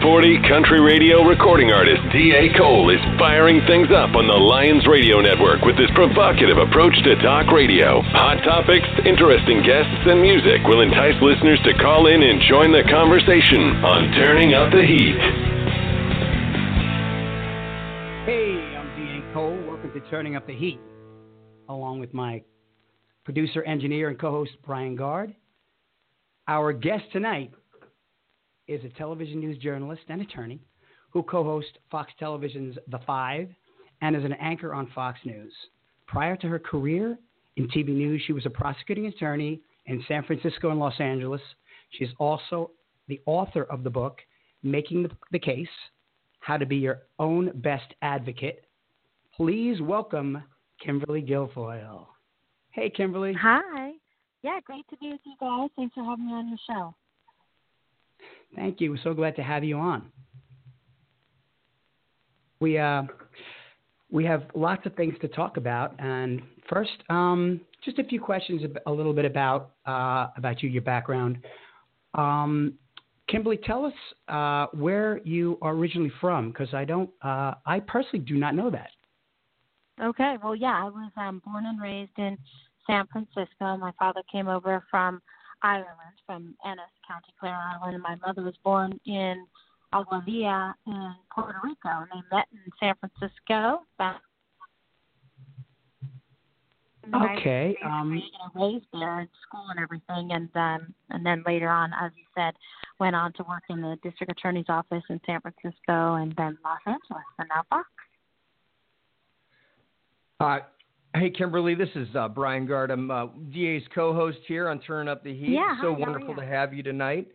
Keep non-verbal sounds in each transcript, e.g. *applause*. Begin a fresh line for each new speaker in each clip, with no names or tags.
Top 40 country radio recording artist D.A. Cole is firing things up on the Lions Radio Network with his provocative approach to talk radio. Hot topics, interesting guests, and music will entice listeners to call in and join the conversation on Turning Up the Heat.
Hey, I'm D.A. Cole. Welcome to Turning Up the Heat, along with my producer, engineer, and co host, Brian Gard. Our guest tonight is a television news journalist and attorney who co hosts Fox Television's The Five and is an anchor on Fox News. Prior to her career in TV news, she was a prosecuting attorney in San Francisco and Los Angeles. She is also the author of the book, Making the, the Case How to Be Your Own Best Advocate. Please welcome Kimberly Guilfoyle. Hey, Kimberly.
Hi. Yeah, great to be with you guys. Thanks for having me on your show.
Thank you. We're so glad to have you on. We uh, we have lots of things to talk about, and first, um, just a few questions, a little bit about uh, about you, your background. Um, Kimberly, tell us uh, where you are originally from, because I don't, uh, I personally do not know that.
Okay, well, yeah, I was um, born and raised in San Francisco. My father came over from Ireland, from Ennis County, Clare Island, and my mother was born in Aguadilla in Puerto Rico, and they met in San Francisco.
Okay.
I, um, you know, raised there in school and everything, and um, and then later on, as you said, went on to work in the district attorney's office in San Francisco, and then Los Angeles, and now Fox.
Uh, Hey, Kimberly, this is uh, Brian Gard. I'm uh, DA's co-host here on Turn Up the Heat.
Yeah,
so
hi,
wonderful
to
have you tonight.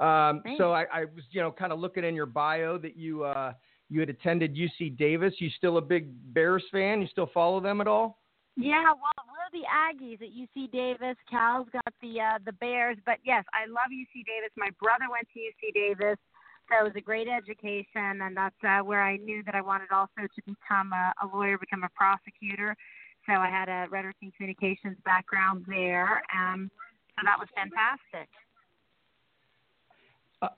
Um, so I, I, was, you know, kind of looking in your bio that you uh, you had attended UC Davis. You still a big Bears fan? You still follow them at all?
Yeah, well, we're the Aggies at UC Davis. Cal's got the uh, the Bears, but yes, I love UC Davis. My brother went to UC Davis. It was a great education, and that's uh, where I knew that I wanted also to become a, a lawyer, become a prosecutor. So I had a rhetoric and communications background there. Um, so that was fantastic.
Uh,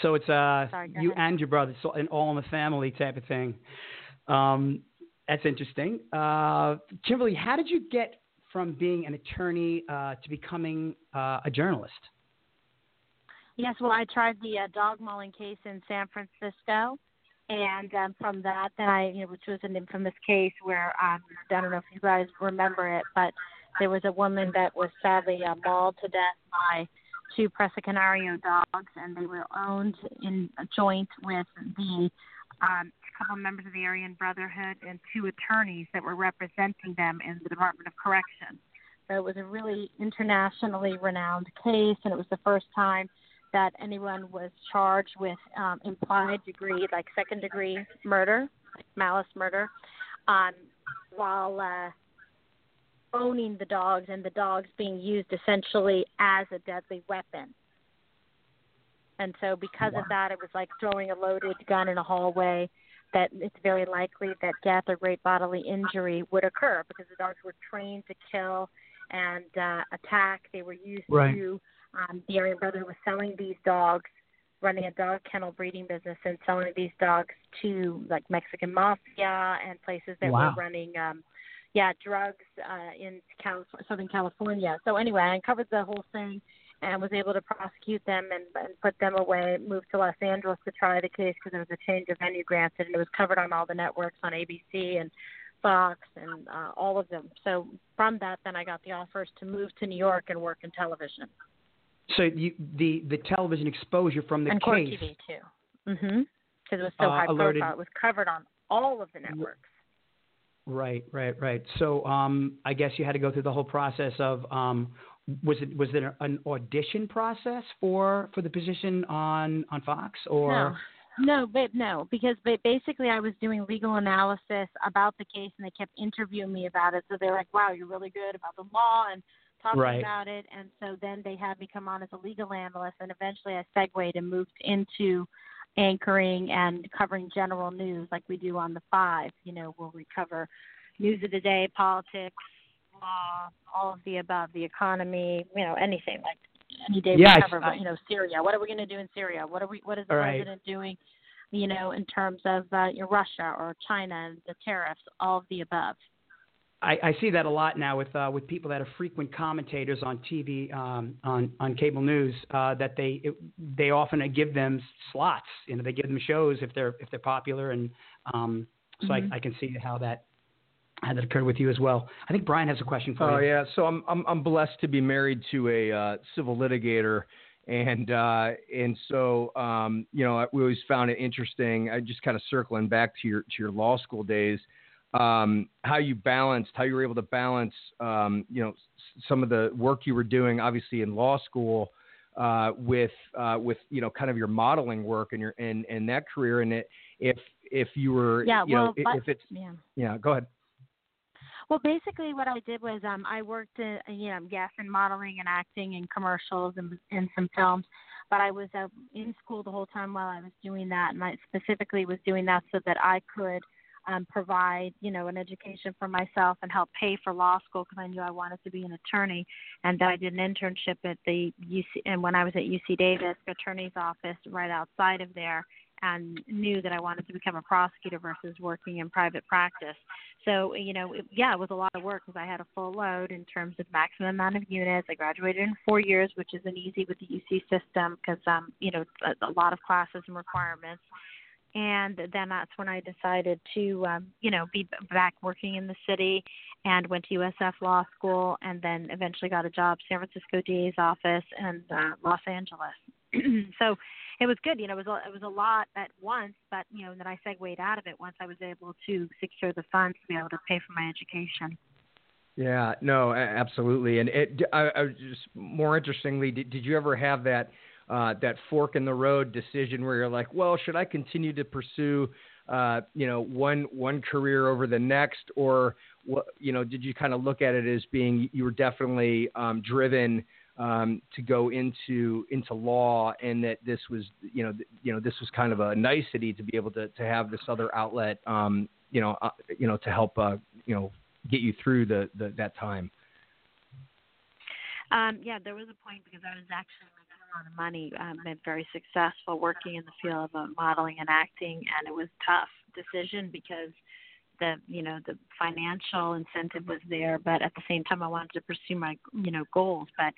so it's uh,
Sorry,
you
ahead.
and your brother, so an all in the family type of thing. Um, that's interesting. Uh, Kimberly, how did you get from being an attorney uh, to becoming uh, a journalist?
Yes, well, I tried the uh, dog mauling case in San Francisco and um, from that, then I, you know, which was an infamous case where um, I don't know if you guys remember it, but there was a woman that was sadly uh, mauled to death by two Presa Canario dogs, and they were owned in joint with the um, couple members of the Aryan Brotherhood and two attorneys that were representing them in the Department of Corrections. So it was a really internationally renowned case, and it was the first time that anyone was charged with um, implied degree, like second degree murder, like malice murder, um, while uh, owning the dogs and the dogs being used essentially as a deadly weapon. And so, because wow. of that, it was like throwing a loaded gun in a hallway. That it's very likely that death or great bodily injury would occur because the dogs were trained to kill and uh, attack. They were used
right.
to um, the Aryan brother was selling these dogs, running a dog kennel breeding business, and selling these dogs to like Mexican mafia and places that
wow.
were running, um, yeah, drugs uh, in Cal- Southern California. So anyway, I uncovered the whole thing and was able to prosecute them and, and put them away. Moved to Los Angeles to try the case because there was a change of venue granted, and it was covered on all the networks on ABC and Fox and uh, all of them. So from that, then I got the offers to move to New York and work in television.
So you, the the television exposure from the
and
case.
Court TV too. Mhm. Because it was so
uh,
high
alerted,
profile. It was covered on all of the networks.
Right, right, right. So um, I guess you had to go through the whole process of um, was it was there an audition process for for the position on on Fox or
no. No, but no, because basically I was doing legal analysis about the case, and they kept interviewing me about it. So they're like, "Wow, you're really good about the law and talking
right.
about it." And so then they had me come on as a legal analyst, and eventually I segued and moved into anchoring and covering general news like we do on the Five. You know, where we cover news of the day, politics, law, all of the above, the economy, you know, anything like any day
yeah,
we cover,
I,
you know, Syria. What are we going to do in Syria? What are we? What is the
right.
president doing? You know, in terms of uh, Russia or China and the tariffs, all of the above.
I, I see that a lot now with uh, with people that are frequent commentators on TV, um, on on cable news. Uh, that they it, they often give them slots. You know, they give them shows if they're if they're popular, and um, so
mm-hmm.
I, I can see how that had that occurred with you as well. I think Brian has a question for
oh,
you.
Oh yeah, so I'm I'm I'm blessed to be married to a uh, civil litigator, and uh, and so um, you know we always found it interesting. I just kind of circling back to your to your law school days, um, how you balanced, how you were able to balance, um, you know, some of the work you were doing, obviously in law school. Uh, with uh, with you know kind of your modeling work and your and, and that career and it if if you were
yeah,
you
well,
know
but,
if it's
yeah.
yeah go ahead
well, basically, what I did was um, I worked, in, you know, yes, in modeling and acting and commercials and in some films. But I was uh, in school the whole time while I was doing that, and I specifically was doing that so that I could um, provide, you know, an education for myself and help pay for law school because I knew I wanted to be an attorney. And I did an internship at the UC, and when I was at UC Davis, attorney's office right outside of there and knew that I wanted to become a prosecutor versus working in private practice. So, you know, it, yeah, it was a lot of work because I had a full load in terms of maximum amount of units. I graduated in four years, which isn't easy with the UC system because, um, you know, a, a lot of classes and requirements. And then that's when I decided to, um, you know, be back working in the city and went to USF Law School and then eventually got a job San Francisco DA's office and uh, Los Angeles. *clears throat* so it was good. You know, it was a, it was a lot at once, but you know, then I segued out of it once I was able to secure the funds to be able to pay for my education.
Yeah, no, absolutely. And it, I, I just more interestingly, did, did you ever have that uh, that fork in the road decision where you're like, well, should I continue to pursue, uh, you know, one one career over the next, or what, you know, did you kind of look at it as being you were definitely um, driven um, to go into into law, and that this was you know th- you know this was kind of a nicety to be able to to have this other outlet, um, you know uh, you know to help uh, you know get you through the, the that time.
Um, yeah, there was a point because I was actually lot of money, um, been very successful working in the field of uh, modeling and acting, and it was a tough decision because the you know the financial incentive was there, but at the same time I wanted to pursue my you know goals, but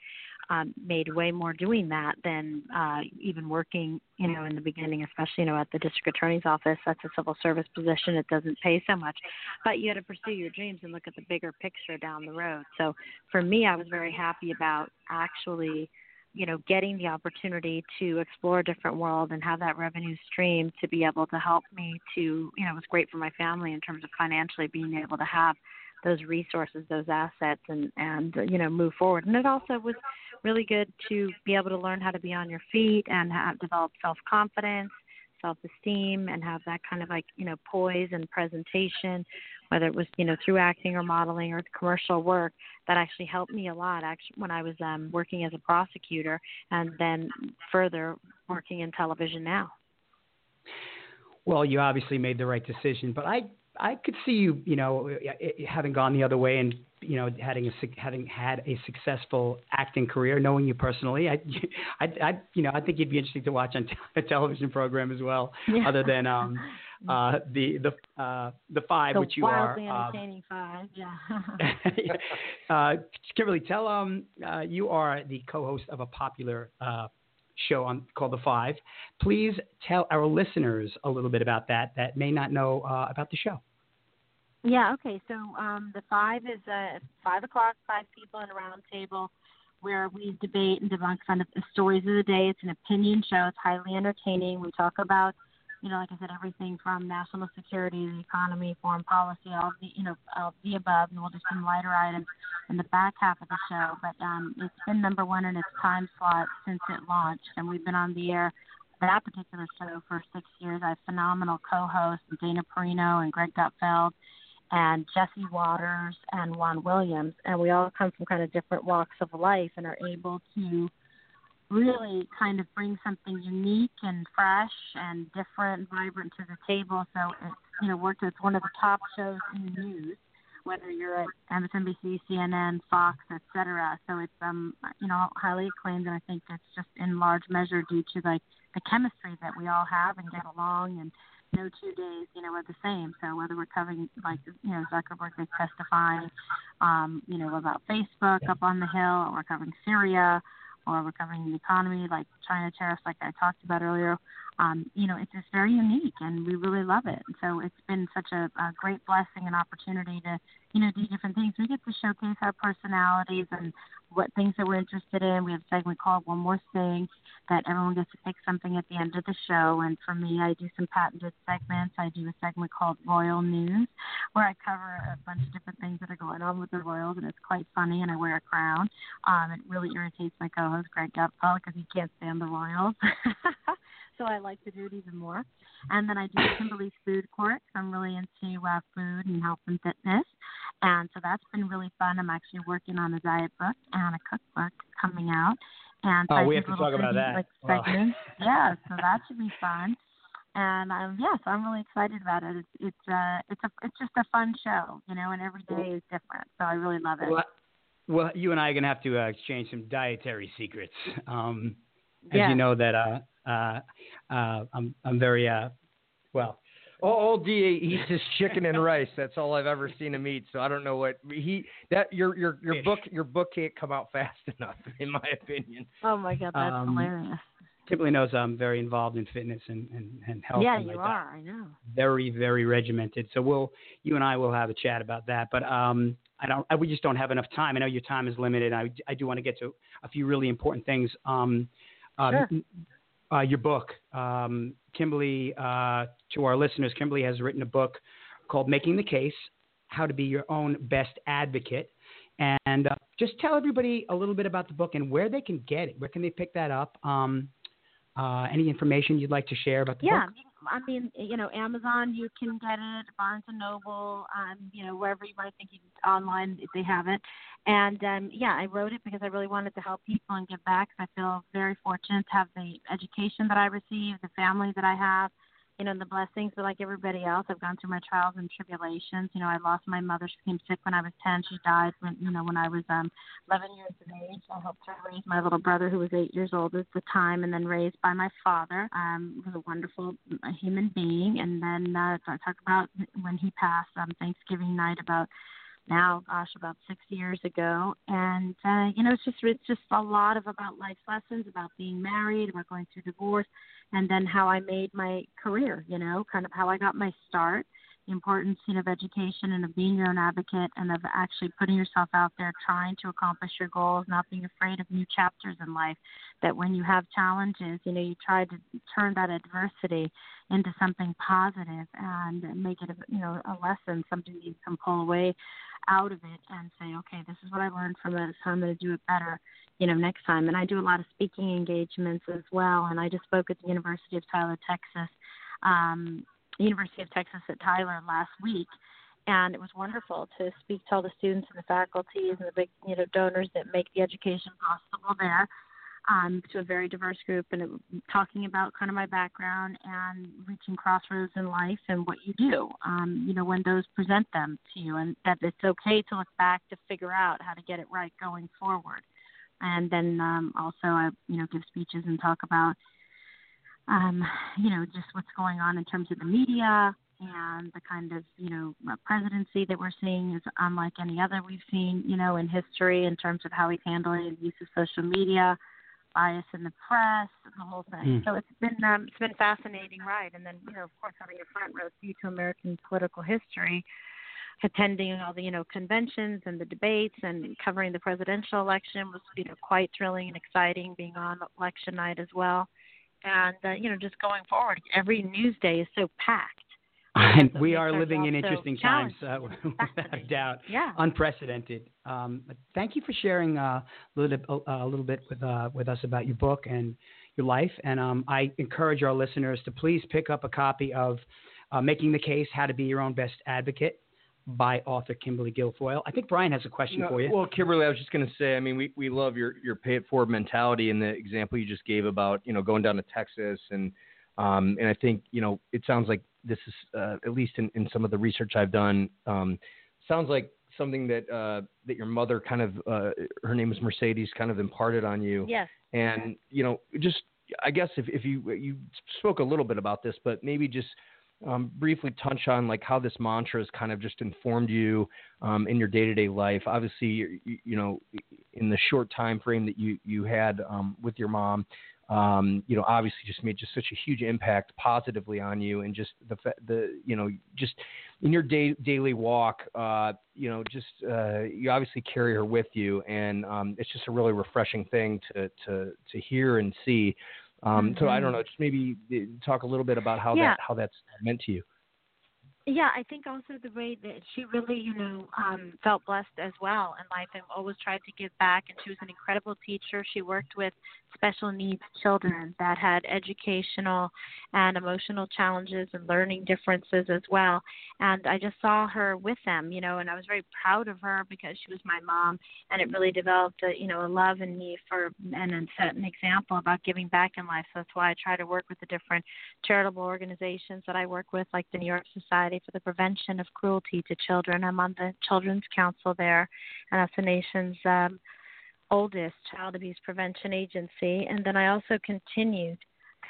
um, made way more doing that than uh, even working you know in the beginning, especially you know at the district attorney's office. That's a civil service position; it doesn't pay so much, but you got to pursue your dreams and look at the bigger picture down the road. So for me, I was very happy about actually you know, getting the opportunity to explore a different world and have that revenue stream to be able to help me to, you know, it was great for my family in terms of financially being able to have those resources, those assets, and and you know move forward. And it also was really good to be able to learn how to be on your feet and have, develop self confidence, self esteem, and have that kind of like you know poise and presentation whether it was you know through acting or modeling or commercial work that actually helped me a lot actually when I was um, working as a prosecutor and then further working in television now.
Well, you obviously made the right decision, but I I could see you, you know, having gone the other way and you know having a having had a successful acting career, knowing you personally. I, *laughs* I, I you know, I think you'd be interesting to watch on *laughs* a television program as well,
yeah.
other than um, uh, the the uh, the five,
the
which you
wildly
are.
entertaining um, five,
yeah. *laughs* uh, Kimberly, tell um, uh, you are the co-host of a popular uh, show on called The Five. Please tell our listeners a little bit about that that may not know uh, about the show.
Yeah. Okay. So um, the Five is uh, five o'clock, five people in a round table where we debate and debunk kind of the stories of the day. It's an opinion show. It's highly entertaining. We talk about you know, like I said, everything from national security, the economy, foreign policy, all the, you know, all the above, and we'll do some lighter items in the back half of the show. But um, it's been number one in its time slot since it launched, and we've been on the air that particular show for six years. I have phenomenal co-hosts Dana Perino and Greg Gutfeld and Jesse Watters and Juan Williams, and we all come from kind of different walks of life and are able to really kind of bring something unique and fresh and different, vibrant to the table. So it's you know worked as one of the top shows in the news, whether you're at MSNBC, CNN, Fox, etc. So it's um you know highly acclaimed, and I think it's just in large measure due to like the chemistry that we all have and get along and no two days, you know, are the same. So whether we're covering like you know Zuckerberg is testifying, um, you know, about Facebook up on the hill, or we're covering Syria, or we're the economy like China tariffs, like I talked about earlier. Um, you know, it's just very unique, and we really love it. So it's been such a, a great blessing and opportunity to you know do different things. We get to showcase our personalities and what things that we're interested in. We have a segment called One More Thing that everyone gets to pick something at the end of the show. And for me, I do some patented segments. I do a segment called Royal News where I cover a bunch of different things that are going on with the royals, and it's quite funny. And I wear a crown. Um, it really irritates my co-host Greg Gutfeld because he can't stand the royals. *laughs* so I like to do it even more. And then I do Kimberly's Food Court. I'm really into uh, food and health and fitness. And so that's been really fun. I'm actually working on a diet book and a cookbook coming out. And
oh,
I
we have to talk about that.
Like segments. *laughs* yeah, so that should be fun. And um, yeah, so I'm really excited about it. It's it's uh it's a it's just a fun show, you know, and every day is different. So I really love it.
Well, well, you and I are going to have to uh, exchange some dietary secrets. Um, as
Yeah.
you know that uh, uh, uh, I'm I'm very uh, well.
Old D eats his chicken and rice. That's all I've ever seen him eat. So I don't know what he that your your your
Fish.
book your book can't come out fast *laughs* enough, in my opinion.
Oh my god, that's
Um,
hilarious.
Kimberly knows I'm very involved in fitness and, and, and health.
Yeah,
and
you
my diet.
are. I know.
Very, very regimented. So we'll, you and I will have a chat about that. But um, I don't, I, we just don't have enough time. I know your time is limited. I, I do want to get to a few really important things. Um, um,
Sure.
Uh, your book, um, Kimberly, uh, to our listeners, Kimberly has written a book called Making the Case How to Be Your Own Best Advocate. And uh, just tell everybody a little bit about the book and where they can get it. Where can they pick that up? Um, uh, any information you'd like to share about the
Yeah,
book?
I mean, you know, Amazon, you can get it, Barnes and Noble, um, you know, wherever you might think you, online if they have it. And um, yeah, I wrote it because I really wanted to help people and give back. I feel very fortunate to have the education that I received, the family that I have, you know, the blessings. But like everybody else, I've gone through my trials and tribulations. You know, I lost my mother; she became sick when I was ten. She died when, you know, when I was um 11 years of age. I helped her raise my little brother, who was eight years old at the time, and then raised by my father. Um, was a wonderful uh, human being. And then uh, I talk about when he passed on Thanksgiving night about now, gosh, about six years ago. And uh, you know, it's just it's just a lot of about life lessons, about being married, about going through divorce, and then how I made my career. You know, kind of how I got my start the importance you know, of education and of being your own advocate and of actually putting yourself out there trying to accomplish your goals not being afraid of new chapters in life that when you have challenges you know you try to turn that adversity into something positive and make it a you know a lesson something you can pull away out of it and say okay this is what i learned from it so i'm going to do it better you know next time. And i do a lot of speaking engagements as well and i just spoke at the university of tyler texas um University of Texas at Tyler last week, and it was wonderful to speak to all the students and the faculties and the big you know donors that make the education possible there. Um, to a very diverse group and it, talking about kind of my background and reaching crossroads in life and what you do, um, you know, when those present them to you, and that it's okay to look back to figure out how to get it right going forward. And then um, also, I you know give speeches and talk about um, you know, just what's going on in terms of the media and the kind of, you know, uh, presidency that we're seeing is unlike any other we've seen, you know, in history in terms of how he's handling the use of social media, bias in the press, the whole thing.
Mm.
So it's been um, it's been a fascinating ride, and then you know, of course, having a front row seat to American political history. Attending all the you know conventions and the debates and covering the presidential election was you know quite thrilling and exciting. Being on election night as well, and uh, you know just going forward every news day is so packed *laughs*
And
So
we are living in interesting times, uh, *laughs* without a doubt.
yeah
Unprecedented. Um, thank you for sharing uh, a little bit, uh, a little bit with uh, with us about your book and your life. And um, I encourage our listeners to please pick up a copy of uh, Making the Case: How to Be Your Own Best Advocate by author Kimberly Guilfoyle. I think Brian has a question
no,
for you.
Well, Kimberly, I was just going to say, I mean, we, we love your, your pay it forward mentality and the example you just gave about, you know, going down to Texas. And, um, and I think, you know, it sounds like this is, uh, at least in, in some of the research I've done, um, sounds like something that, uh, that your mother kind of, uh, her name is Mercedes, kind of imparted on you.
Yes.
And, you know, just, I guess if, if you, you spoke a little bit about this, but maybe just, um, briefly touch on like how this mantra has kind of just informed you um, in your day-to-day life. Obviously, you, you, know, in the short time frame that you you had um, with your mom, um, you know, obviously just made just such a huge impact positively on you, and just the the you know just in your day, daily walk, uh, you know, just uh, you obviously carry her with you, and um, it's just a really refreshing thing to to to hear and see. Um, mm-hmm. So I don't know, just maybe uh, talk a little bit about how yeah. that how that's meant to you.
Yeah, I think also the way that she really, you know, um, felt blessed as well in life and always tried to give back. And she was an incredible teacher. She worked with special needs children that had educational and emotional challenges and learning differences as well. And I just saw her with them, you know, and I was very proud of her because she was my mom. And it really developed a, you know, a love in me for and, and set an example about giving back in life. So that's why I try to work with the different charitable organizations that I work with, like the New York Society Society for the Prevention of Cruelty to Children. I'm on the Children's Council there, and that's the nation's um, oldest child abuse prevention agency. And then I also continued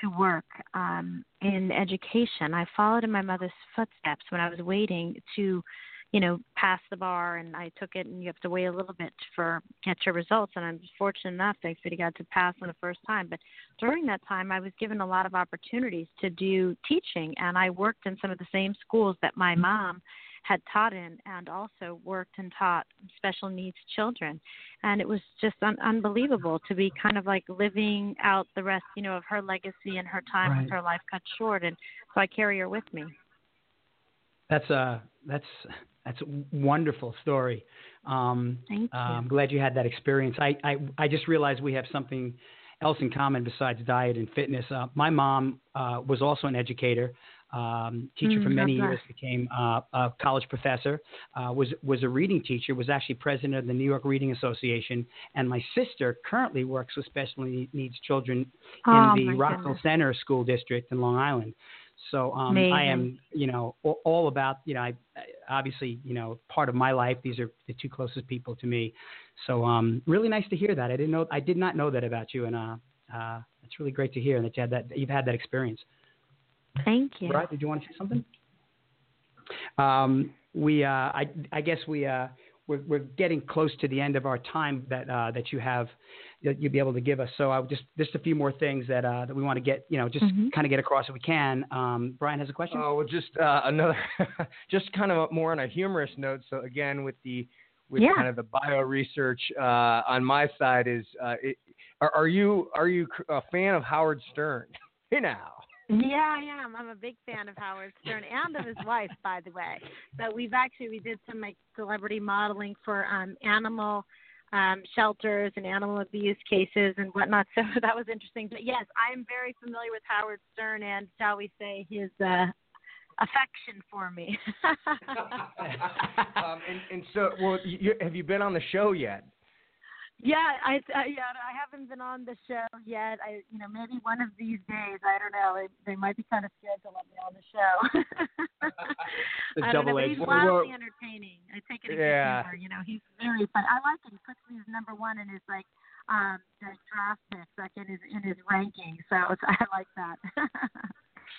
to work um, in education. I followed in my mother's footsteps when I was waiting to you know, pass the bar and I took it and you have to wait a little bit for get your results and I'm fortunate enough thanks be to God to pass on the first time. But during that time I was given a lot of opportunities to do teaching and I worked in some of the same schools that my mom had taught in and also worked and taught special needs children and it was just un- unbelievable to be kind of like living out the rest you know of her legacy and her time right. with her life cut short and so I carry her with me
that's uh that's that's a wonderful story. Um,
Thank
you. Uh, I'm glad you had that experience. I, I, I just realized we have something else in common besides diet and fitness. Uh, my mom uh, was also an educator, um, teacher mm, for many years, became uh, a college professor, uh, was was a reading teacher, was actually president of the New York Reading Association, and my sister currently works with special needs children
oh,
in the Rockville. Centre School District in Long Island. So um, I am, you know, all about, you know, I obviously, you know, part of my life. These are the two closest people to me. So um, really nice to hear that. I didn't know, I did not know that about you, and uh, uh, it's really great to hear that you had that, that you've had that experience.
Thank you.
Right? Did you want to say something? Um, we, uh, I, I guess we, uh, we're, we're getting close to the end of our time that uh, that you have that you'll be able to give us. So I just just a few more things that uh, that we want to get you know just mm-hmm. kind of get across if we can. Um, Brian has a question.
Oh, well, just uh, another, *laughs* just kind of more on a humorous note. So again, with the with
yeah.
kind of the bio research uh, on my side is uh, it, are, are, you are you a fan of Howard Stern? *laughs* hey now.
Yeah, I am. I'm a big fan of Howard Stern and of his wife, by the way. So we've actually we did some like celebrity modeling for um animal um, shelters and animal abuse cases and whatnot. So *laughs* that was interesting. But yes, I'm very familiar with Howard Stern and, shall we say, his uh, affection for me. *laughs* *laughs*
um, and, and so, well, you, have you been on the show yet?
Yeah, I, I yeah I haven't been on the show yet. I you know maybe one of these days I don't know they, they might be kind of scared to let me on the show. *laughs* I don't know, but he's wildly entertaining. I take it as yeah. humor. You know, he's very fun. I like it. He puts me as number one in his like um the draft picks like in his in his ranking. So I like that. *laughs*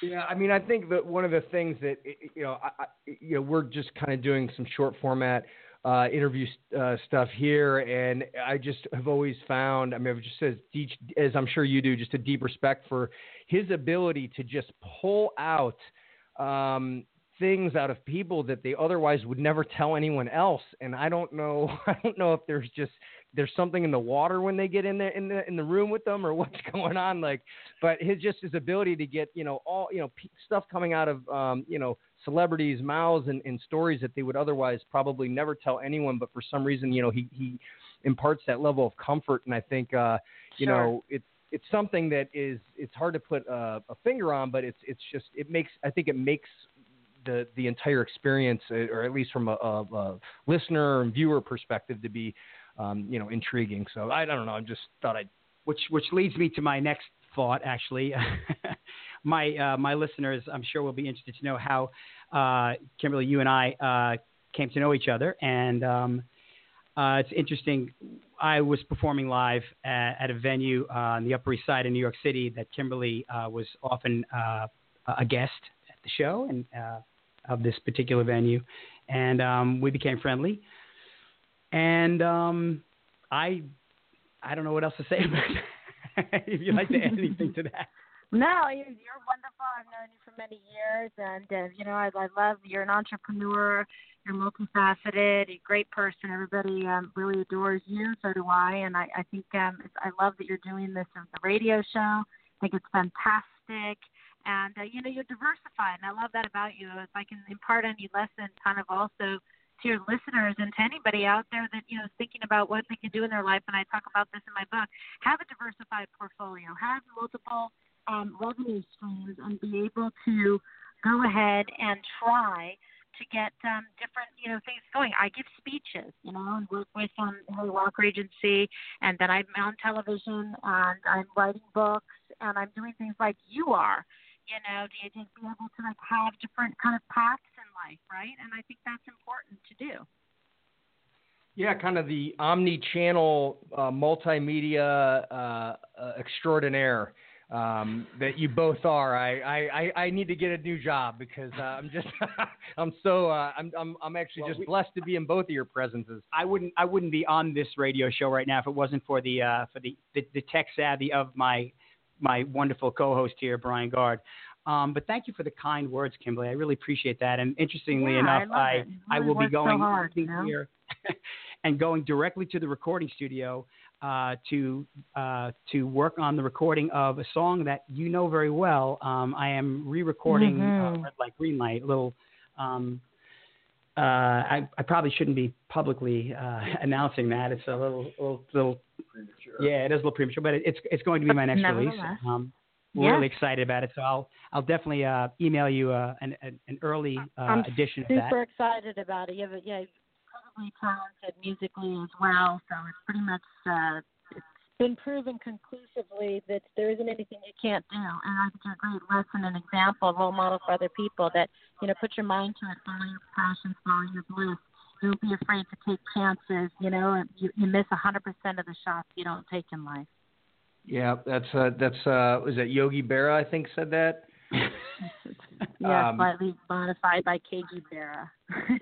Yeah, I mean, I think that one of the things that you know, I, I, you know, we're just kind of doing some short format uh, interview uh, stuff here, and I just have always found, I mean, just as as I'm sure you do, just a deep respect for his ability to just pull out um, things out of people that they otherwise would never tell anyone else. And I don't know, *laughs* I don't know if there's just there's something in the water when they get in the in the in the room with them or what's *laughs* going on. Like, but his just his ability to get you know all you know stuff coming out of um, you know celebrities' mouths and, and stories that they would otherwise probably never tell anyone, but for some reason, you know, he he imparts that level of comfort, and I think, uh, you
sure.
know, it's it's something that is it's hard to put a, a finger on, but it's it's just it makes I think it makes the the entire experience, uh, or at least from a, a, a listener and viewer perspective, to be um, you know intriguing. So I, I don't know. I just thought I'd
which which leads me to my next thought. Actually, *laughs* my uh, my listeners, I'm sure, will be interested to know how uh, Kimberly, you and I uh, came to know each other, and um, uh, it's interesting. I was performing live at, at a venue uh, on the Upper East Side in New York City that Kimberly was often a guest at the show and of this particular venue, and um, we became friendly. And um, I I don't know what else to say *laughs* about it. if you'd like to add anything to that.
No, you're, wonderful. I've known you for many years, and uh, you know I, I love you're an entrepreneur. You're multifaceted, a great person. Everybody um, really adores you. So do I, and I, I think um, it's, I love that you're doing this as a radio show. I think it's fantastic, and uh, you know you're diversified, and I love that about you. If I can impart any lesson, kind of also to your listeners and to anybody out there that you know is thinking about what they can do in their life. And I talk about this in my book. Have a diversified portfolio. Have multiple um, revenue streams, and be able to go ahead and try to get um, different, you know, things going. I give speeches, you know, and work with um, Harry Walker Agency, and then I'm on television, and I'm writing books, and I'm doing things like you are you know, to, to be able to like have different kind of paths in life, right? And I think that's important to do.
Yeah, kind of the omni-channel uh, multimedia uh, uh, extraordinaire um, that you both are. I, I, I need to get a new job because uh, I'm just *laughs* I'm so uh, I'm, I'm I'm actually well, just we, blessed to be in both of your presences.
I wouldn't I wouldn't be on this radio show right now if it wasn't for the uh, for the, the, the tech savvy of my my wonderful co-host here, Brian Gard. Um, but thank you for the kind words, Kimberly. I really appreciate that. And interestingly
yeah,
enough,
I
I, I will be going
so hard, you *laughs* know?
here *laughs* and going directly to the recording studio uh, to uh, to work on the recording of a song that you know very well. Um, I am re-recording uh,
mm-hmm.
uh, Red Light Green Light. Little. Um, uh, I, I probably shouldn't be publicly uh, *laughs* announcing that. It's a little, little, little yeah, it is a little premature, but it, it's it's going to be my next release. Um, we're
yeah.
really excited about it, so I'll I'll definitely uh, email you uh, an, an early uh,
I'm
edition
super excited about it. You have a, yeah, incredibly talented musically as well, so it's pretty much uh, it's been proven conclusively that there isn't anything you can't do. And I think you're a great lesson and example, role model for other people. That you know, put your mind to it, follow your passions, follow your bliss don't be afraid to take chances. You know, you, you miss a 100% of the shots you don't take in life.
Yeah, that's uh, that's uh, was that Yogi Berra? I think said that. *laughs*
yeah, um, slightly modified by KG Berra.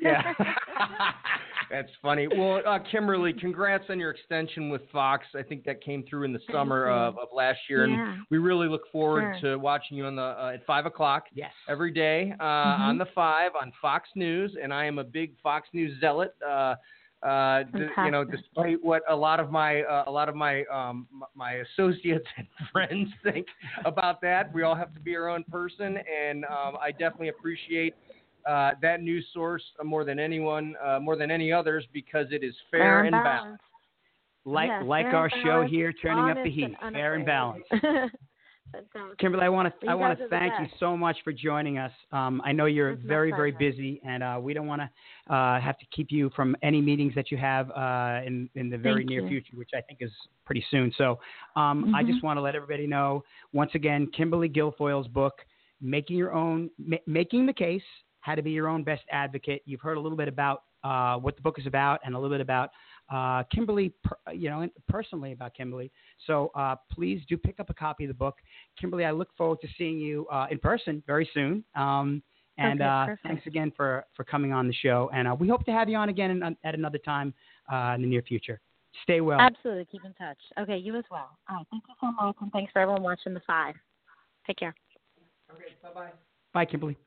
yeah, *laughs* *laughs* that's funny. Well, uh, Kimberly, congrats on your extension with Fox. I think that came through in the summer of, of, last year,
yeah.
and we really look forward
sure.
to watching you on the uh, at five o'clock.
Yes,
every day uh,
mm-hmm.
on the five on Fox News, and I am a big Fox News zealot. Uh, uh, d- you know, despite what a lot of my uh, a lot of my um, my associates and *laughs* friends think about that, we all have to be our own person, and um, I definitely appreciate uh, that news source more than anyone, uh, more than any others, because it is fair,
fair
and
balanced.
balanced.
Like
yes,
like our show here, turning up the heat,
and
fair and balanced. *laughs* Kimberly, I want to I want
to
thank you so much for joining us. Um, I know you're
it's
very very busy, and uh, we don't want to uh, have to keep you from any meetings that you have uh, in in the very
thank
near
you.
future, which I think is pretty soon. So um,
mm-hmm.
I just want to let everybody know once again, Kimberly Guilfoyle's book, making your own, ma- making the case, how to be your own best advocate. You've heard a little bit about uh, what the book is about, and a little bit about uh, Kimberly, per, you know, personally about Kimberly. So uh, please do pick up a copy of the book. Kimberly, I look forward to seeing you uh, in person very soon. Um, and
okay,
uh, thanks again for, for coming on the show. And uh, we hope to have you on again in, at another time uh, in the near future. Stay well.
Absolutely. Keep in touch. Okay, you as well. All right. Thank you so much. And thanks for everyone watching The Five. Take care.
Okay, bye bye. Bye, Kimberly.